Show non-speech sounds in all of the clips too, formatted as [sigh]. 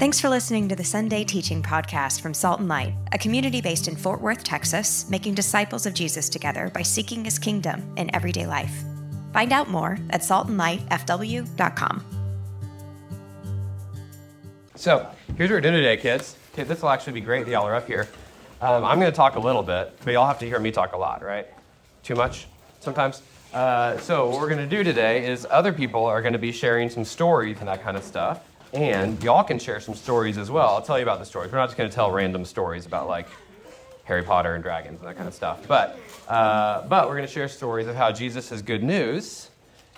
Thanks for listening to the Sunday Teaching Podcast from Salt and Light, a community based in Fort Worth, Texas, making disciples of Jesus together by seeking his kingdom in everyday life. Find out more at saltandlightfw.com. So, here's what we're doing today, kids. Okay, this will actually be great y'all are up here. Um, I'm going to talk a little bit, but y'all have to hear me talk a lot, right? Too much sometimes? Uh, so, what we're going to do today is other people are going to be sharing some stories and that kind of stuff. And y'all can share some stories as well. I'll tell you about the stories. We're not just going to tell random stories about like Harry Potter and dragons and that kind of stuff. But, uh, but we're going to share stories of how Jesus is good news.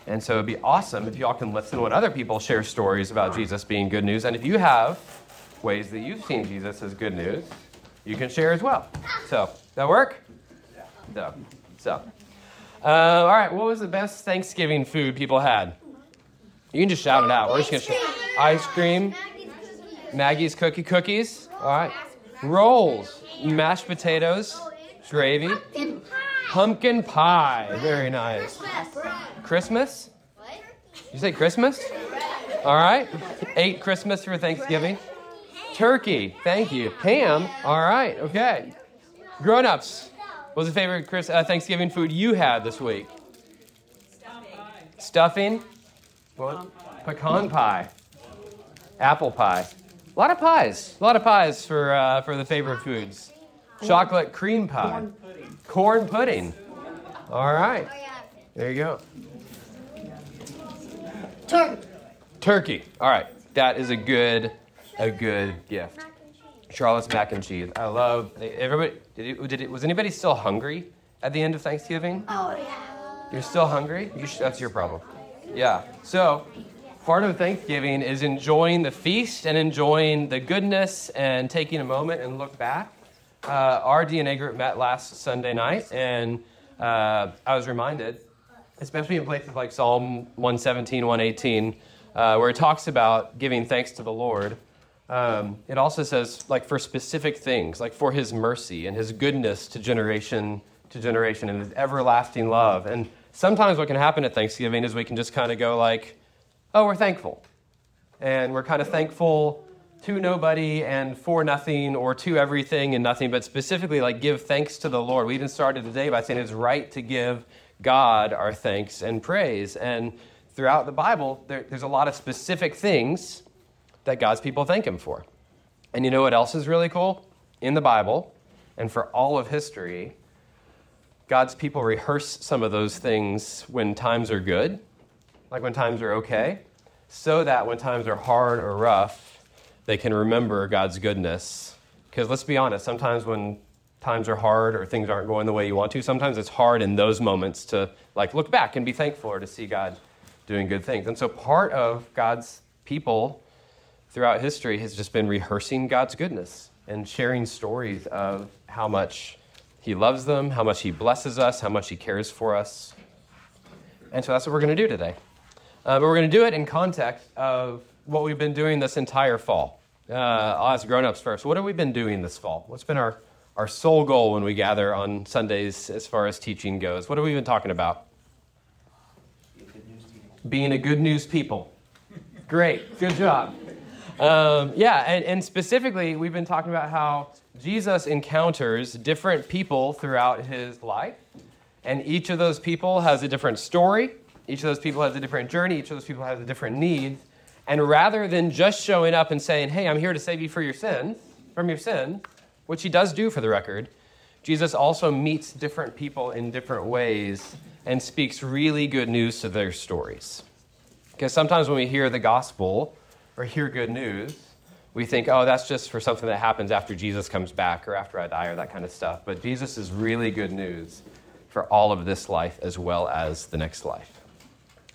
And so it'd be awesome if y'all can listen when other people share stories about Jesus being good news. And if you have ways that you've seen Jesus as good news, you can share as well. So, that work? Yeah. So, so. Uh, all right, what was the best Thanksgiving food people had? You can just shout it out. We're just gonna shout. Ice cream, Maggie's cookie cookies. All right, rolls, mashed potatoes, gravy, pumpkin pie. Very nice. Christmas? You say Christmas? All right. Ate Christmas for Thanksgiving. Turkey. Thank you. Ham. All right. Okay. Grown ups. What was the favorite Chris, uh, Thanksgiving food you had this week? Stuffing. What? Pecan pie. Apple pie. A lot of pies. A lot of pies for, uh, for the favorite foods. Chocolate cream pie. Corn pudding. All right. There you go. Turkey. Turkey. All right. That is a good, a good gift. Charlotte's mac and cheese. I love. Everybody. Did it, did it, was anybody still hungry at the end of Thanksgiving? Oh yeah. You're still hungry? You sh- that's your problem. Yeah. So, part of Thanksgiving is enjoying the feast and enjoying the goodness and taking a moment and look back. Uh, our DNA group met last Sunday night, and uh, I was reminded, especially in places like Psalm 117, 118, uh, where it talks about giving thanks to the Lord. Um, it also says, like, for specific things, like for his mercy and his goodness to generation to generation and his everlasting love. And sometimes what can happen at Thanksgiving is we can just kind of go, like, oh, we're thankful. And we're kind of thankful to nobody and for nothing or to everything and nothing, but specifically, like, give thanks to the Lord. We even started today by saying it's right to give God our thanks and praise. And throughout the Bible, there, there's a lot of specific things that God's people thank Him for. And you know what else is really cool? In the Bible, and for all of history, God's people rehearse some of those things when times are good, like when times are okay, so that when times are hard or rough, they can remember God's goodness. Because let's be honest, sometimes when times are hard or things aren't going the way you want to, sometimes it's hard in those moments to like look back and be thankful or to see God doing good things. And so part of God's people throughout history has just been rehearsing God's goodness and sharing stories of how much He loves them, how much He blesses us, how much He cares for us. And so that's what we're going to do today. Uh, but we're going to do it in context of what we've been doing this entire fall. Uh, I'll ask grown ups first. What have we been doing this fall? What's been our, our sole goal when we gather on Sundays as far as teaching goes? What have we been talking about? Being a good news people. Great, good job. Um, yeah, and, and specifically, we've been talking about how Jesus encounters different people throughout his life, and each of those people has a different story, each of those people has a different journey, each of those people has a different need. And rather than just showing up and saying, Hey, I'm here to save you for your sin, from your sin, which he does do for the record, Jesus also meets different people in different ways and speaks really good news to their stories. Because sometimes when we hear the gospel or hear good news, we think, oh, that's just for something that happens after Jesus comes back or after I die or that kind of stuff. But Jesus is really good news for all of this life as well as the next life.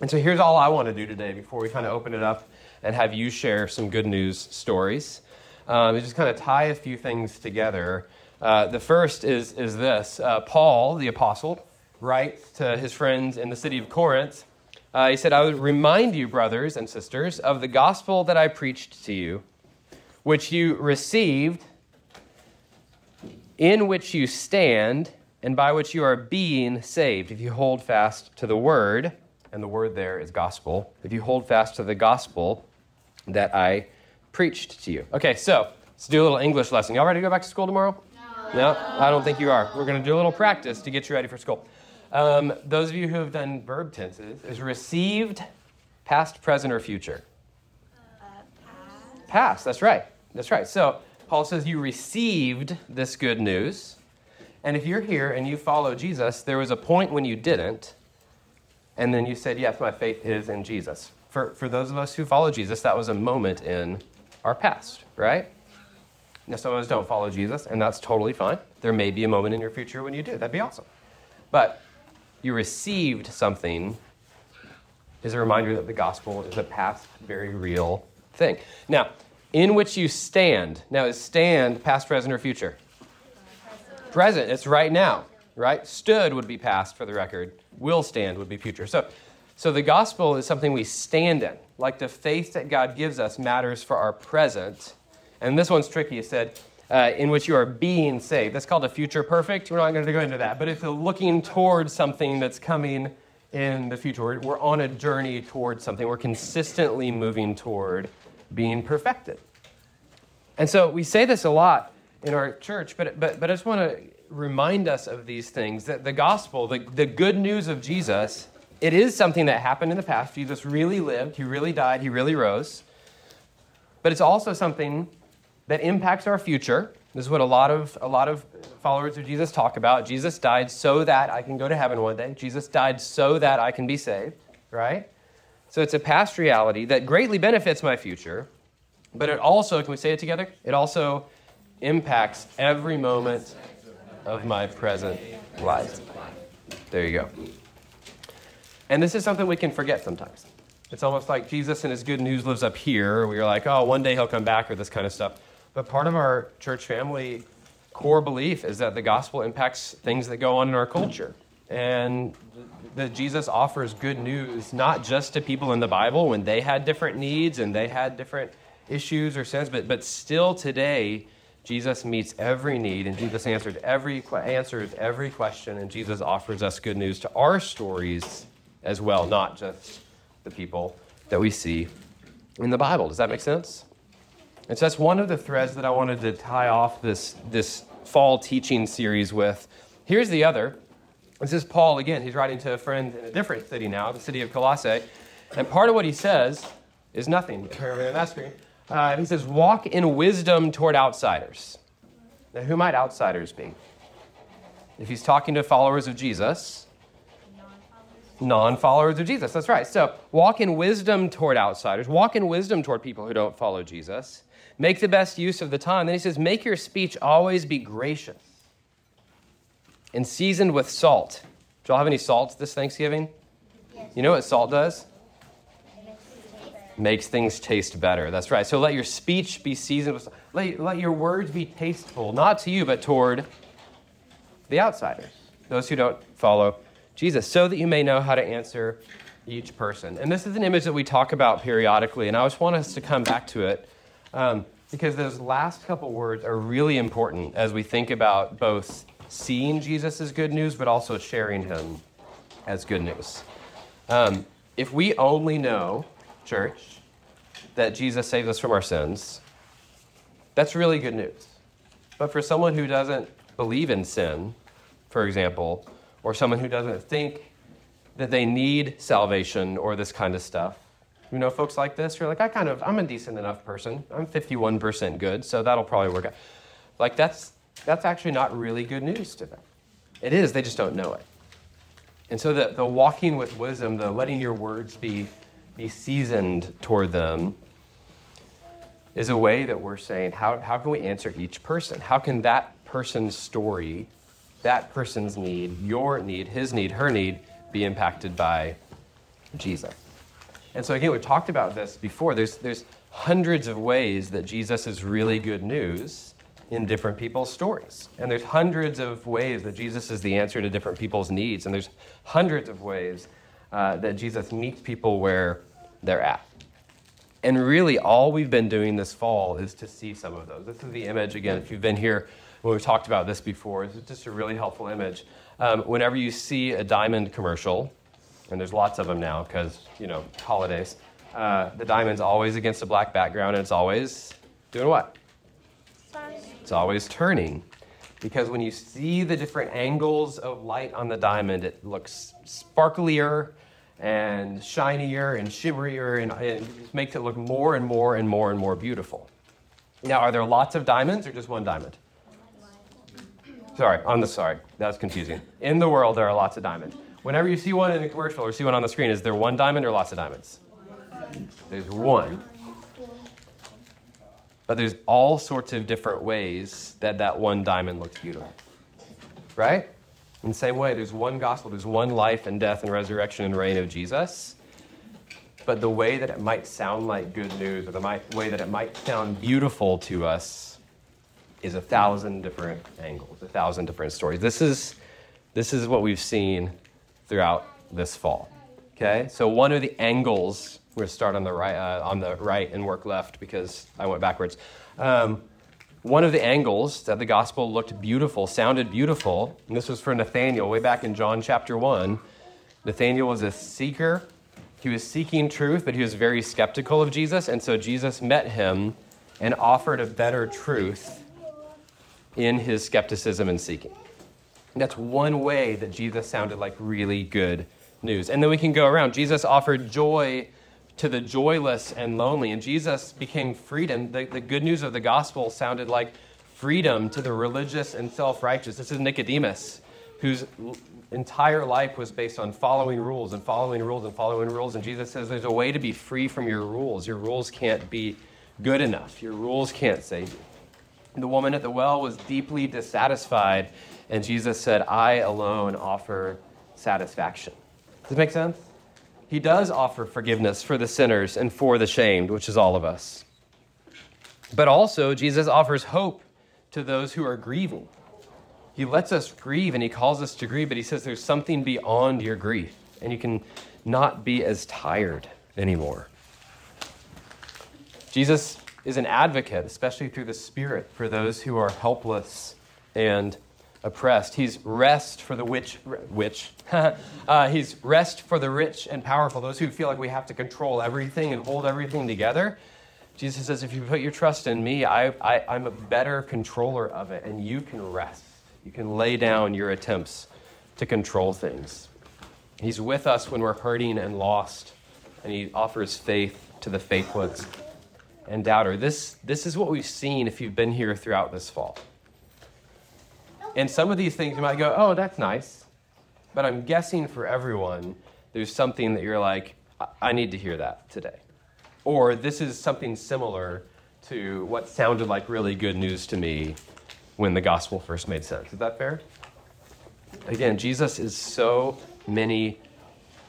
And so here's all I want to do today before we kind of open it up and have you share some good news stories. Um, just kind of tie a few things together. Uh, the first is, is this uh, Paul, the apostle, writes to his friends in the city of Corinth. Uh, he said, I would remind you, brothers and sisters, of the gospel that I preached to you, which you received, in which you stand, and by which you are being saved, if you hold fast to the word and the word there is gospel. If you hold fast to the gospel that I preached to you. Okay, so let's do a little English lesson. Y'all ready to go back to school tomorrow? No. no? I don't think you are. We're going to do a little practice to get you ready for school. Um, those of you who have done verb tenses, is received past, present, or future? Uh, past. Past, that's right. That's right. So Paul says you received this good news. And if you're here and you follow Jesus, there was a point when you didn't, and then you said, Yes, my faith is in Jesus. For, for those of us who follow Jesus, that was a moment in our past, right? Now, some of us don't follow Jesus, and that's totally fine. There may be a moment in your future when you do. That'd be awesome. But you received something is a reminder that the gospel is a past, very real thing. Now, in which you stand. Now, is stand past, present, or future? Present. present. It's right now, right? Stood would be past for the record. Will stand would be future. So, so the gospel is something we stand in. Like the faith that God gives us matters for our present. And this one's tricky. It said, uh, in which you are being saved. That's called a future perfect. We're not going to go into that. But it's looking towards something that's coming in the future. We're, we're on a journey towards something. We're consistently moving toward being perfected. And so we say this a lot in our church, but, but, but I just want to remind us of these things that the gospel, the, the good news of Jesus, it is something that happened in the past. Jesus really lived, he really died, he really rose. But it's also something that impacts our future. This is what a lot of a lot of followers of Jesus talk about. Jesus died so that I can go to heaven one day. Jesus died so that I can be saved, right? So it's a past reality that greatly benefits my future, but it also, can we say it together? It also impacts every moment of my present life. There you go. And this is something we can forget sometimes. It's almost like Jesus and his good news lives up here. We are like, oh, one day he'll come back or this kind of stuff. But part of our church family core belief is that the gospel impacts things that go on in our culture and that Jesus offers good news not just to people in the Bible when they had different needs and they had different issues or sins, but, but still today, Jesus meets every need and Jesus answered every, answers every question, and Jesus offers us good news to our stories as well, not just the people that we see in the Bible. Does that make sense? And so that's one of the threads that I wanted to tie off this, this fall teaching series with. Here's the other this is Paul again. He's writing to a friend in a different city now, the city of Colossae. And part of what he says is nothing. on that screen. Uh, he says, Walk in wisdom toward outsiders. Now, who might outsiders be? If he's talking to followers of Jesus, non followers of Jesus. That's right. So, walk in wisdom toward outsiders. Walk in wisdom toward people who don't follow Jesus. Make the best use of the time. Then he says, Make your speech always be gracious and seasoned with salt. Do y'all have any salt this Thanksgiving? Yes. You know what salt does? Makes things taste better. That's right. So let your speech be seasoned with let, let your words be tasteful, not to you, but toward the outsiders, those who don't follow Jesus, so that you may know how to answer each person. And this is an image that we talk about periodically, and I just want us to come back to it um, because those last couple words are really important as we think about both seeing Jesus as good news, but also sharing him as good news. Um, if we only know, church, that Jesus saves us from our sins, that's really good news. But for someone who doesn't believe in sin, for example, or someone who doesn't think that they need salvation or this kind of stuff, you know, folks like this, you're like, I kind of, I'm a decent enough person. I'm 51% good, so that'll probably work out. Like, that's, that's actually not really good news to them. It is, they just don't know it. And so the, the walking with wisdom, the letting your words be, be seasoned toward them, is a way that we're saying, how, how can we answer each person? How can that person's story, that person's need, your need, his need, her need, be impacted by Jesus? And so, again, we've talked about this before. There's, there's hundreds of ways that Jesus is really good news in different people's stories. And there's hundreds of ways that Jesus is the answer to different people's needs. And there's hundreds of ways uh, that Jesus meets people where they're at. And really, all we've been doing this fall is to see some of those. This is the image, again, if you've been here when we've talked about this before, it's just a really helpful image. Um, whenever you see a diamond commercial, and there's lots of them now because, you know, holidays, Uh, the diamond's always against a black background, and it's always doing what? It's always turning. Because when you see the different angles of light on the diamond, it looks sparklier and shinier and shimmerier, and it makes it look more and more and more and more beautiful. Now, are there lots of diamonds or just one diamond? Sorry, on the sorry, that's confusing. In the world, there are lots of diamonds. Whenever you see one in a commercial or see one on the screen, is there one diamond or lots of diamonds? There's one. But there's all sorts of different ways that that one diamond looks beautiful. Right? In the same way, there's one gospel, there's one life and death and resurrection and reign of Jesus. But the way that it might sound like good news or the way that it might sound beautiful to us is a thousand different angles, a thousand different stories. This is, this is what we've seen throughout this fall. Okay? So, one of the angles we're going to start on the right, uh, on the right and work left because I went backwards. Um, one of the angles that the gospel looked beautiful, sounded beautiful, and this was for Nathaniel way back in John chapter 1. Nathaniel was a seeker. He was seeking truth, but he was very skeptical of Jesus, and so Jesus met him and offered a better truth in his skepticism and seeking. And that's one way that Jesus sounded like really good news. And then we can go around. Jesus offered joy to the joyless and lonely. And Jesus became freedom. The, the good news of the gospel sounded like freedom to the religious and self righteous. This is Nicodemus, whose entire life was based on following rules and following rules and following rules. And Jesus says there's a way to be free from your rules. Your rules can't be good enough, your rules can't save you. And the woman at the well was deeply dissatisfied, and Jesus said, I alone offer satisfaction. Does this make sense? He does offer forgiveness for the sinners and for the shamed, which is all of us. But also, Jesus offers hope to those who are grieving. He lets us grieve and he calls us to grieve, but he says there's something beyond your grief, and you can not be as tired anymore. Jesus is an advocate, especially through the Spirit, for those who are helpless and oppressed. He's rest for the witch, witch. [laughs] uh, he's rest for the rich and powerful, those who feel like we have to control everything and hold everything together. Jesus says, if you put your trust in me, I, I, I'm a better controller of it, and you can rest. You can lay down your attempts to control things. He's with us when we're hurting and lost, and he offers faith to the faithless and doubter. This, this is what we've seen if you've been here throughout this fall. And some of these things you might go, oh, that's nice. But I'm guessing for everyone, there's something that you're like, I need to hear that today. Or this is something similar to what sounded like really good news to me when the gospel first made sense. Is that fair? Again, Jesus is so many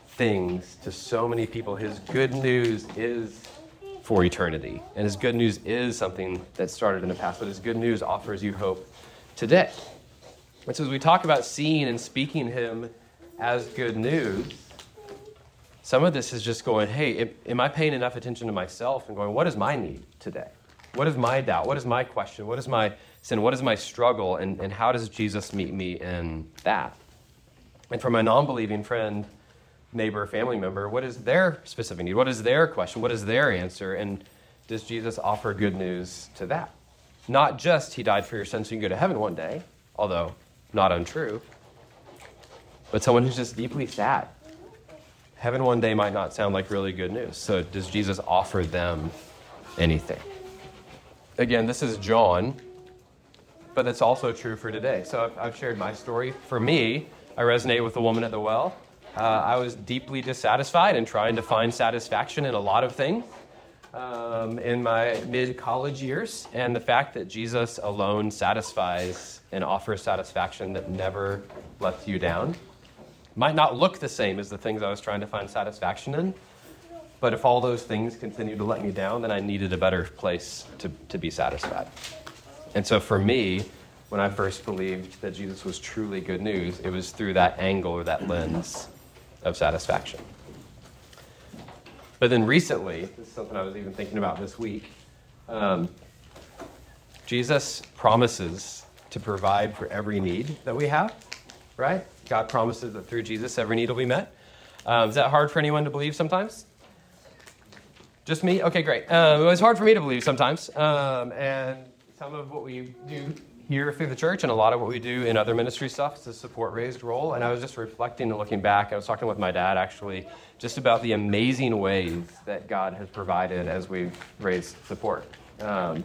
things to so many people. His good news is for eternity. And his good news is something that started in the past, but his good news offers you hope today. And so as we talk about seeing and speaking him as good news, some of this is just going, hey, am I paying enough attention to myself and going, what is my need today? What is my doubt? What is my question? What is my sin? What is my struggle? And, and how does Jesus meet me in that? And from my non believing friend, neighbor, family member, what is their specific need? What is their question? What is their answer? And does Jesus offer good news to that? Not just he died for your sins so you can go to heaven one day, although not untrue, but someone who's just deeply sad. Heaven one day might not sound like really good news. So, does Jesus offer them anything? Again, this is John, but it's also true for today. So, I've shared my story. For me, I resonate with the woman at the well. Uh, I was deeply dissatisfied and trying to find satisfaction in a lot of things um, in my mid college years. And the fact that Jesus alone satisfies and offers satisfaction that never lets you down might not look the same as the things I was trying to find satisfaction in. But if all those things continue to let me down, then I needed a better place to, to be satisfied. And so for me, when I first believed that Jesus was truly good news, it was through that angle or that lens of satisfaction. But then recently, this is something I was even thinking about this week, um, Jesus promises to provide for every need that we have, right? God promises that through Jesus, every need will be met. Um, is that hard for anyone to believe sometimes? Just me? Okay, great. Um, it was hard for me to believe sometimes. Um, and some of what we do here through the church and a lot of what we do in other ministry stuff is to support raised role. And I was just reflecting and looking back. I was talking with my dad actually just about the amazing ways that God has provided as we've raised support. Um,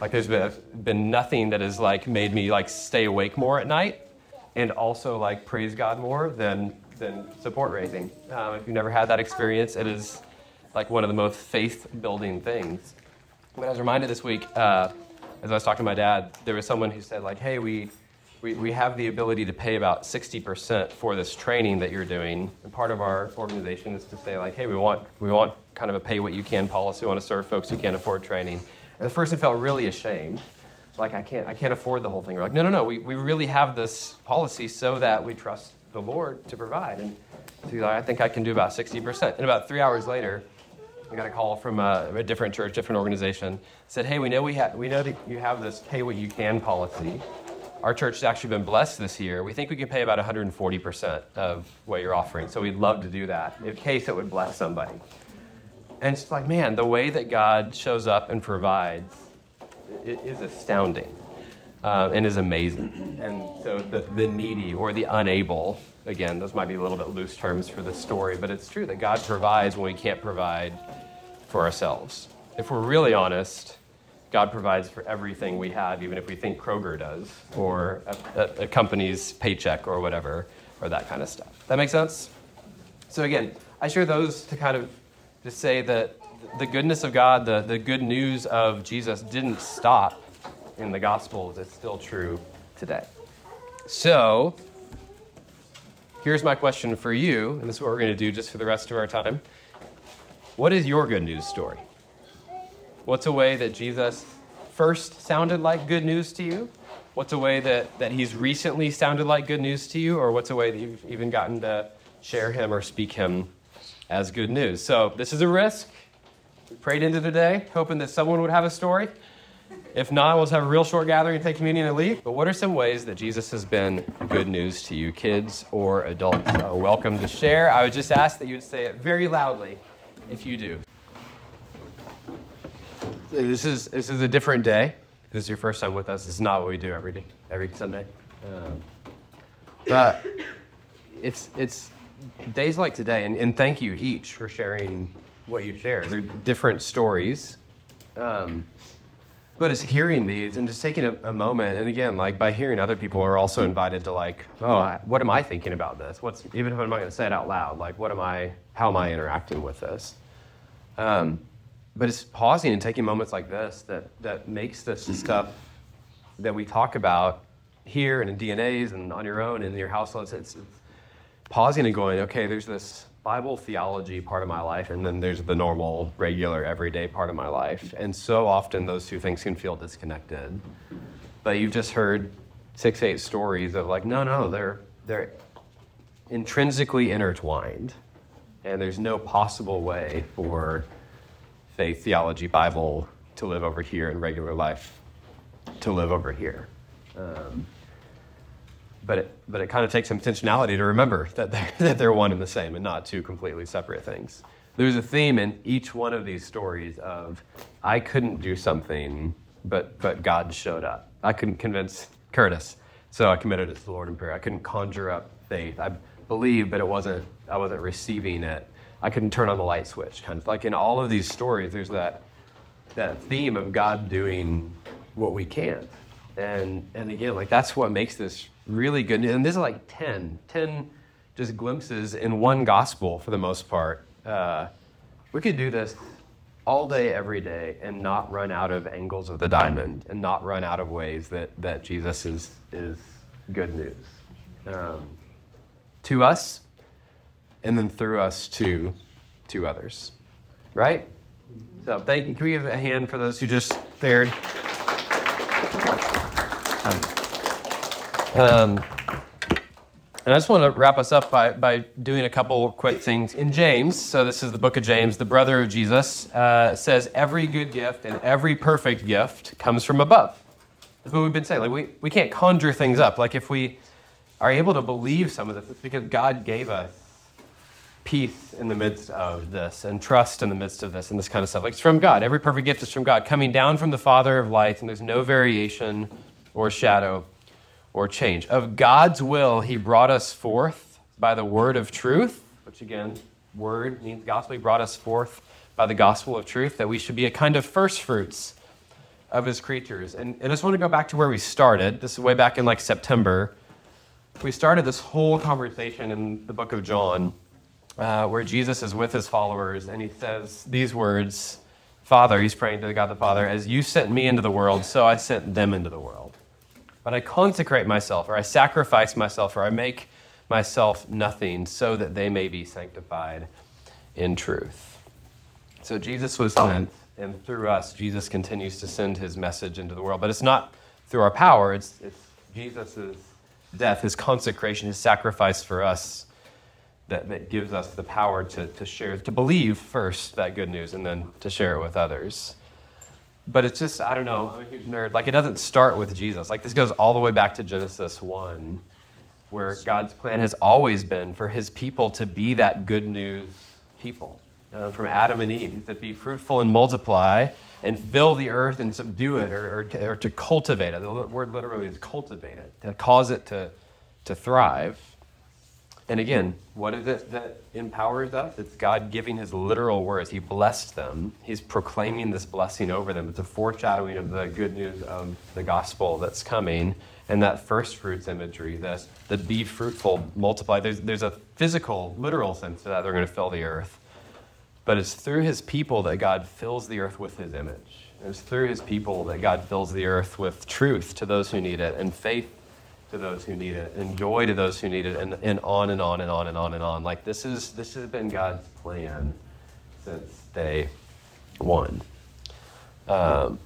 like there's been, been nothing that has like made me like stay awake more at night and also like praise God more than than support raising. Um, if you've never had that experience, it is like one of the most faith building things. But I was reminded this week, uh, as I was talking to my dad, there was someone who said, like, hey, we, we, we have the ability to pay about 60% for this training that you're doing. And part of our organization is to say, like, hey, we want, we want kind of a pay what you can policy. We want to serve folks who can't afford training. And the person felt really ashamed. Like, I can't, I can't afford the whole thing. We're like, no, no, no, we, we really have this policy so that we trust the Lord to provide. And so like, I think I can do about 60%. And about three hours later, I got a call from a, a different church, different organization. Said, "Hey, we know we have we know that you have this pay what you can policy. Our church has actually been blessed this year. We think we can pay about 140 percent of what you're offering. So we'd love to do that in case it would bless somebody." And it's like, man, the way that God shows up and provides is astounding uh, and is amazing. And so the, the needy or the unable, again, those might be a little bit loose terms for this story, but it's true that God provides when we can't provide for ourselves. If we're really honest, God provides for everything we have, even if we think Kroger does, or a, a, company's paycheck, or whatever, or that kind of stuff. That makes sense? So, again, I share those to kind of just say that the goodness of God, the, the good news of Jesus didn't stop in the Gospels. It's still true today. So, here's my question for you, and this is what we're going to do just for the rest of our time. What is your good news story? What's a way that Jesus first sounded like good news to you? What's a way that, that he's recently sounded like good news to you? Or what's a way that you've even gotten to share him or speak him as good news? So, this is a risk. We prayed into today, hoping that someone would have a story. If not, we'll just have a real short gathering, and take communion, and leave. But what are some ways that Jesus has been good news to you, kids or adults? Uh, welcome to share. I would just ask that you would say it very loudly if you do. This is this is a different day. This is your first time with us. This is not what we do every day, every Sunday. Um, but it's it's days like today, and, and thank you each for sharing what you share. They're different stories. Um, but it's hearing these and just taking a, a, moment, and again, like by hearing other people, are also invited to like, oh, I, what am I thinking about this? What's even if I'm not going to say it out loud, like, what am I? How am I interacting with this? Um, but it's pausing and taking moments like this that that makes this stuff that we talk about here and in DNAs and on your own and in your household. It's, it's pausing and going, okay, there's this Bible theology part of my life, and then there's the normal, regular, everyday part of my life. And so often those two things can feel disconnected. But you've just heard six, eight stories of like, no, no, they're they're intrinsically intertwined, and there's no possible way for faith, theology, Bible to live over here in regular life to live over here. Um, but it, but it kind of takes some intentionality to remember that they're, [laughs] that they're one and the same and not two completely separate things. There's a theme in each one of these stories of I couldn't do something, but but God showed up. I couldn't convince Curtis, so I committed it to the Lord in prayer. I couldn't conjure up faith. I believed, but it wasn't. I wasn't receiving it. I couldn't turn on the light switch. Kind of like in all of these stories, there's that that theme of God doing what we can't. And and again, like that's what makes this really good. And this is like 10, 10 just glimpses in one gospel for the most part. Uh, we could do this all day, every day, and not run out of angles of the diamond and not run out of ways that, that Jesus is, is good news. Um, to us, and then through us to, to others. Right? So thank you. Can we give a hand for those who just stared? Um, um, and I just want to wrap us up by, by doing a couple quick things. In James, so this is the book of James, the brother of Jesus, uh, says, Every good gift and every perfect gift comes from above. That's what we've been saying. Like, we, we can't conjure things up. Like, if we are able to believe some of this, it's because God gave us peace in the midst of this and trust in the midst of this and this kind of stuff. Like it's from God. Every perfect gift is from God, coming down from the Father of lights, and there's no variation or shadow or change. Of God's will, He brought us forth by the word of truth, which again, word means gospel. He brought us forth by the gospel of truth, that we should be a kind of first fruits of His creatures. And, and I just want to go back to where we started. This is way back in like September. We started this whole conversation in the book of John uh, where Jesus is with his followers and he says these words Father, he's praying to God the Father, as you sent me into the world, so I sent them into the world. But I consecrate myself, or I sacrifice myself, or I make myself nothing so that they may be sanctified in truth. So Jesus was sent, and through us, Jesus continues to send his message into the world. But it's not through our power, it's, it's Jesus' death, his consecration, his sacrifice for us that, that gives us the power to, to share, to believe first that good news and then to share it with others. But it's just, I don't know, I'm a huge nerd. Like, it doesn't start with Jesus. Like, this goes all the way back to Genesis 1, where God's plan has always been for his people to be that good news people. Uh, from Adam and Eve, to be fruitful and multiply and fill the earth and subdue it or, or, to, or to cultivate it. The word literally is cultivate it, to cause it to, to thrive. And again, what is it that empowers us? It's God giving his literal words. He blessed them. He's proclaiming this blessing over them. It's a foreshadowing of the good news of the gospel that's coming. And that first fruits imagery, the, the be fruitful, multiply. There's, there's a physical, literal sense to that they're going to fill the earth. But it's through his people that God fills the earth with his image. It's through his people that God fills the earth with truth to those who need it and faith to those who need it and joy to those who need it and, and on and on and on and on and on. Like this is this has been god's plan since day one. Um,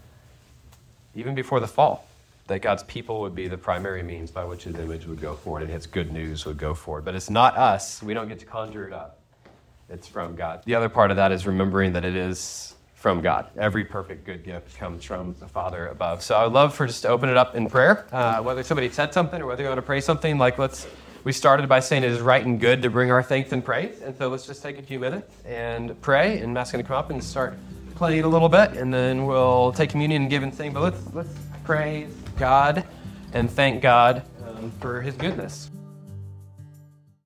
even before the fall that god's people would be the primary means by which his image would go forward and his good news would go forward. But it's not us. We don't get to conjure it up. It's from god. The other part of that is remembering that it is from God. Every perfect good gift comes from the Father above. So I would love for just to open it up in prayer. Uh, whether somebody said something or whether you want to pray something, like let's. We started by saying it is right and good to bring our thanks and praise, and so let's just take a few minutes and pray. And Matt's going to come up and start playing a little bit, and then we'll take communion and give and sing. But let's let's praise God and thank God um, for His goodness.